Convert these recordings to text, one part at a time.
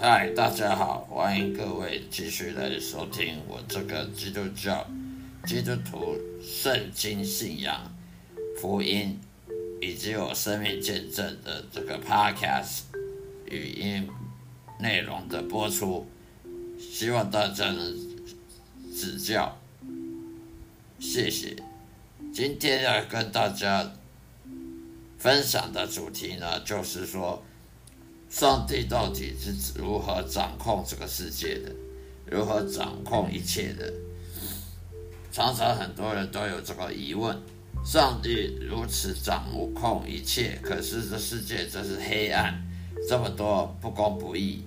嗨，大家好，欢迎各位继续来收听我这个基督教基督徒圣经信仰福音以及我生命见证的这个 Podcast 语音内容的播出，希望大家能指教，谢谢。今天要跟大家分享的主题呢，就是说。上帝到底是如何掌控这个世界的？如何掌控一切的？常常很多人都有这个疑问：上帝如此掌控一切，可是这世界真是黑暗，这么多不公不义，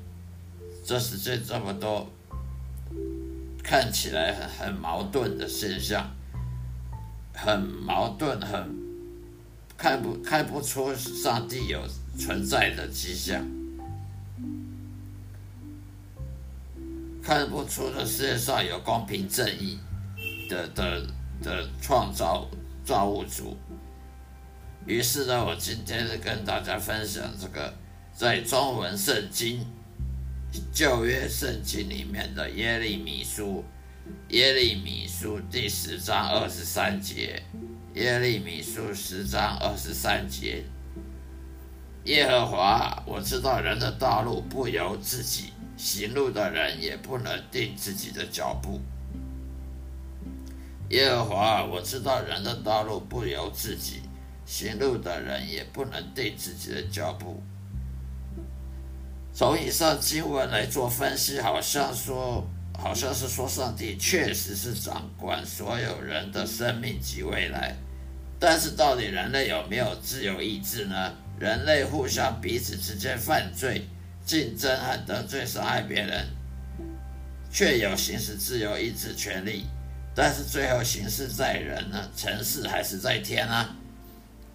这世界这么多看起来很很矛盾的现象，很矛盾，很看不看不出上帝有。存在的迹象，看不出这世界上有公平正义的的的创造造物主。于是呢，我今天就跟大家分享这个在中文圣经旧约圣经里面的耶利米书，耶利米书第十章二十三节，耶利米书十章二十三节。耶和华，我知道人的道路不由自己，行路的人也不能定自己的脚步。耶和华，我知道人的道路不由自己，行路的人也不能定自己的脚步。从以上经文来做分析，好像说，好像是说上帝确实是掌管所有人的生命及未来，但是到底人类有没有自由意志呢？人类互相彼此之间犯罪、竞争和得罪、伤害别人，却有行使自由意志权利。但是最后行事在人呢？成事还是在天呢？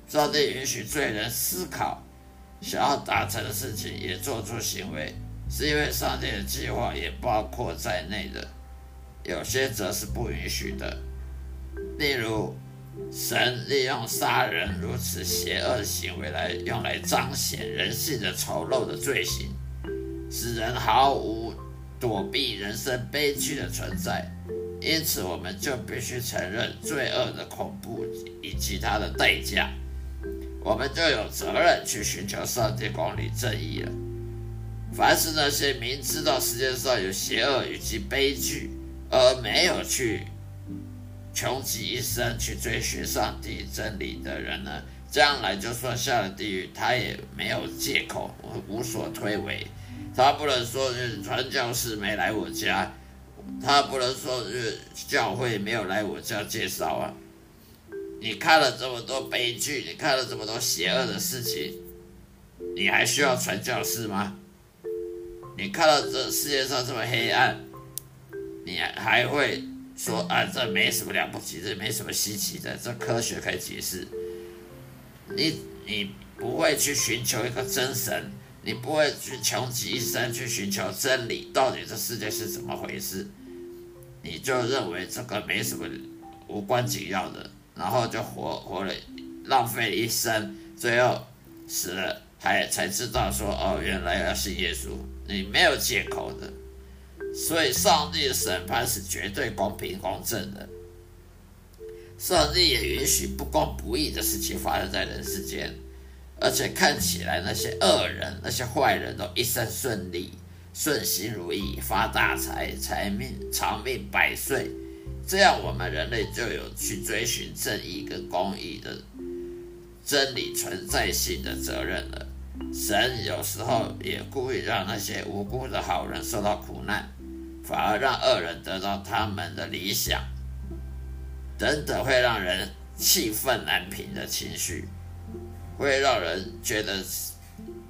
上帝允许罪人思考，想要达成的事情也做出行为，是因为上帝的计划也包括在内的。有些则是不允许的，例如。神利用杀人如此邪恶的行为来用来彰显人性的丑陋的罪行，使人毫无躲避人生悲剧的存在。因此，我们就必须承认罪恶的恐怖以及它的代价。我们就有责任去寻求上帝公理正义了。凡是那些明知道世界上有邪恶以及悲剧而没有去。穷极一生去追寻上帝真理的人呢，将来就算下了地狱，他也没有借口，无所推诿。他不能说传教士没来我家，他不能说教会没有来我家介绍啊。你看了这么多悲剧，你看了这么多邪恶的事情，你还需要传教士吗？你看到这世界上这么黑暗，你还会？说啊，这没什么了不起，这没什么稀奇的，这科学可以解释。你你不会去寻求一个真神，你不会去穷极一生去寻求真理，到底这世界是怎么回事？你就认为这个没什么无关紧要的，然后就活活了，浪费一生，最后死了还才知道说哦，原来要信耶稣，你没有借口的。所以，上帝的审判是绝对公平公正的。上帝也允许不公不义的事情发生在人世间，而且看起来那些恶人、那些坏人都一生顺利、顺心如意、发大财、财命长命百岁。这样，我们人类就有去追寻正义跟公义的真理存在性的责任了。神有时候也故意让那些无辜的好人受到苦难。反而让恶人得到他们的理想，等等，会让人气愤难平的情绪，会让人觉得，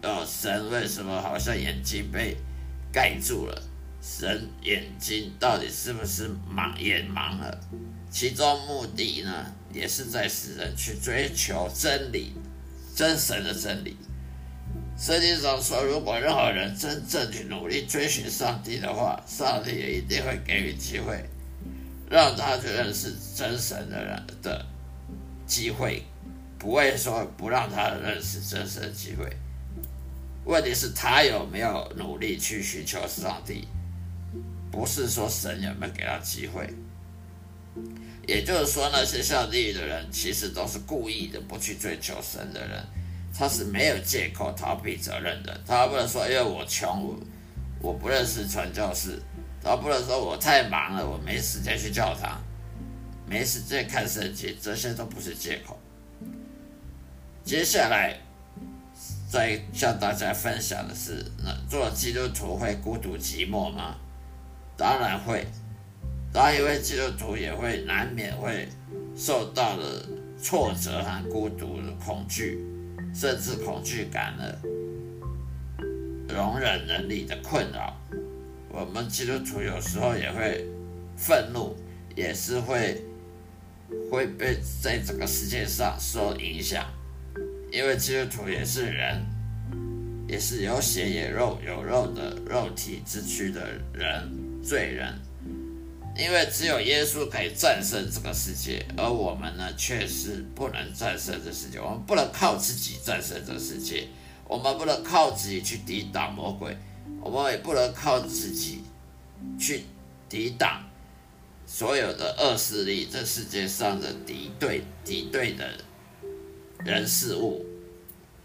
哦，神为什么好像眼睛被盖住了？神眼睛到底是不是盲眼盲了？其中目的呢，也是在使人去追求真理，真神的真理。圣经上说，如果任何人真正去努力追寻上帝的话，上帝也一定会给予机会，让他去认识真神的人的机会，不会说不让他认识真神的机会。问题是，他有没有努力去寻求上帝？不是说神有没有给他机会。也就是说，那些下地狱的人，其实都是故意的不去追求神的人。他是没有借口逃避责任的。他不能说，因为我穷，我不认识传教士。他不能说我太忙了，我没时间去教堂，没时间看圣经，这些都不是借口。接下来。再向大家分享的是，那做基督徒会孤独寂寞吗？当然会，当一位基督徒也会难免会受到了挫折和孤独的恐惧，甚至恐惧感的容忍能力的困扰。我们基督徒有时候也会愤怒，也是会会被在这个世界上受影响。因为基督徒也是人，也是有血有肉有肉的肉体之躯的人，罪人。因为只有耶稣可以战胜这个世界，而我们呢，却是不能战胜这世界。我们不能靠自己战胜这世界，我们不能靠自己去抵挡魔鬼，我们也不能靠自己去抵挡所有的恶势力，这世界上的敌对敌对的。人事物，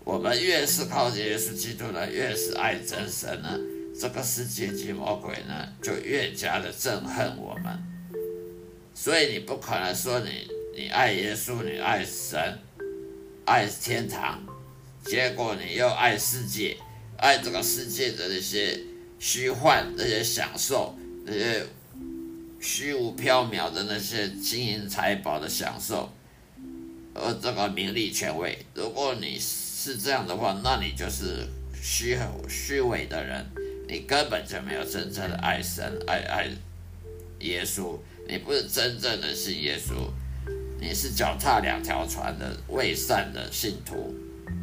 我们越是靠近耶稣基督呢，越是爱真神呢，这个世界级魔鬼呢，就越加的憎恨我们。所以你不可能说你你爱耶稣，你爱神，爱天堂，结果你又爱世界，爱这个世界的那些虚幻、那些享受、那些虚无缥缈的那些金银财宝的享受。而这个名利权威，如果你是这样的话，那你就是虚虚伪的人，你根本就没有真正的爱神、爱爱耶稣，你不是真正的信耶稣，你是脚踏两条船的伪善的信徒、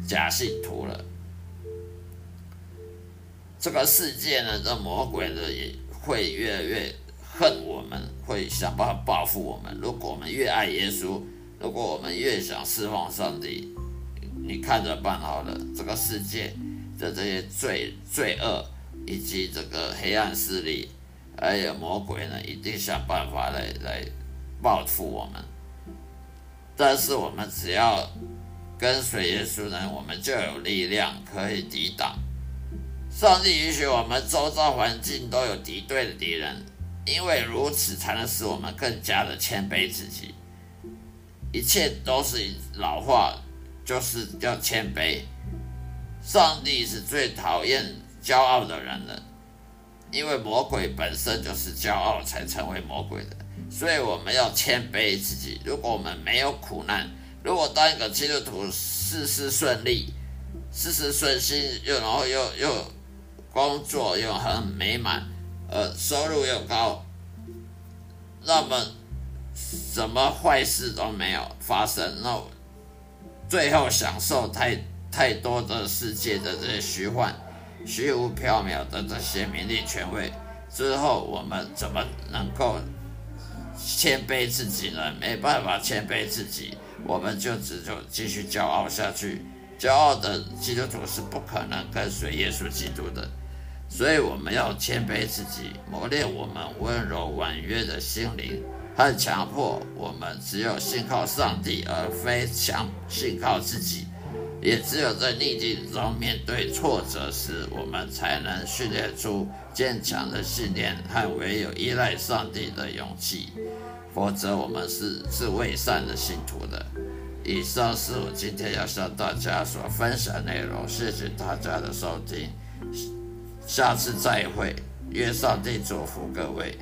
假信徒了。这个世界呢，这魔鬼呢也会越来越恨我们，会想办法报复我们。如果我们越爱耶稣，如果我们越想释放上帝，你看着办好了。这个世界的这些罪罪恶，以及这个黑暗势力，还有魔鬼呢，一定想办法来来报复我们。但是我们只要跟随耶稣呢，我们就有力量可以抵挡。上帝允许我们周遭环境都有敌对的敌人，因为如此才能使我们更加的谦卑自己。一切都是老话，就是要谦卑。上帝是最讨厌骄傲的人了，因为魔鬼本身就是骄傲才成为魔鬼的。所以我们要谦卑自己。如果我们没有苦难，如果当一个基督徒事事顺利、事事顺心，又然后又又工作又很美满，呃，收入又高，那么。什么坏事都没有发生，那最后享受太太多的世界的这些虚幻、虚无缥缈的这些名利权位之后，我们怎么能够谦卑自己呢？没办法谦卑自己，我们就只就继续骄傲下去。骄傲的基督徒是不可能跟随耶稣基督的，所以我们要谦卑自己，磨练我们温柔婉约的心灵。和强迫我们只有信靠上帝，而非强信靠自己。也只有在逆境中面对挫折时，我们才能训练出坚强的信念和唯有依赖上帝的勇气。否则，我们是是伪善的信徒的。以上是我今天要向大家所分享内容，谢谢大家的收听，下次再会，愿上帝祝福各位。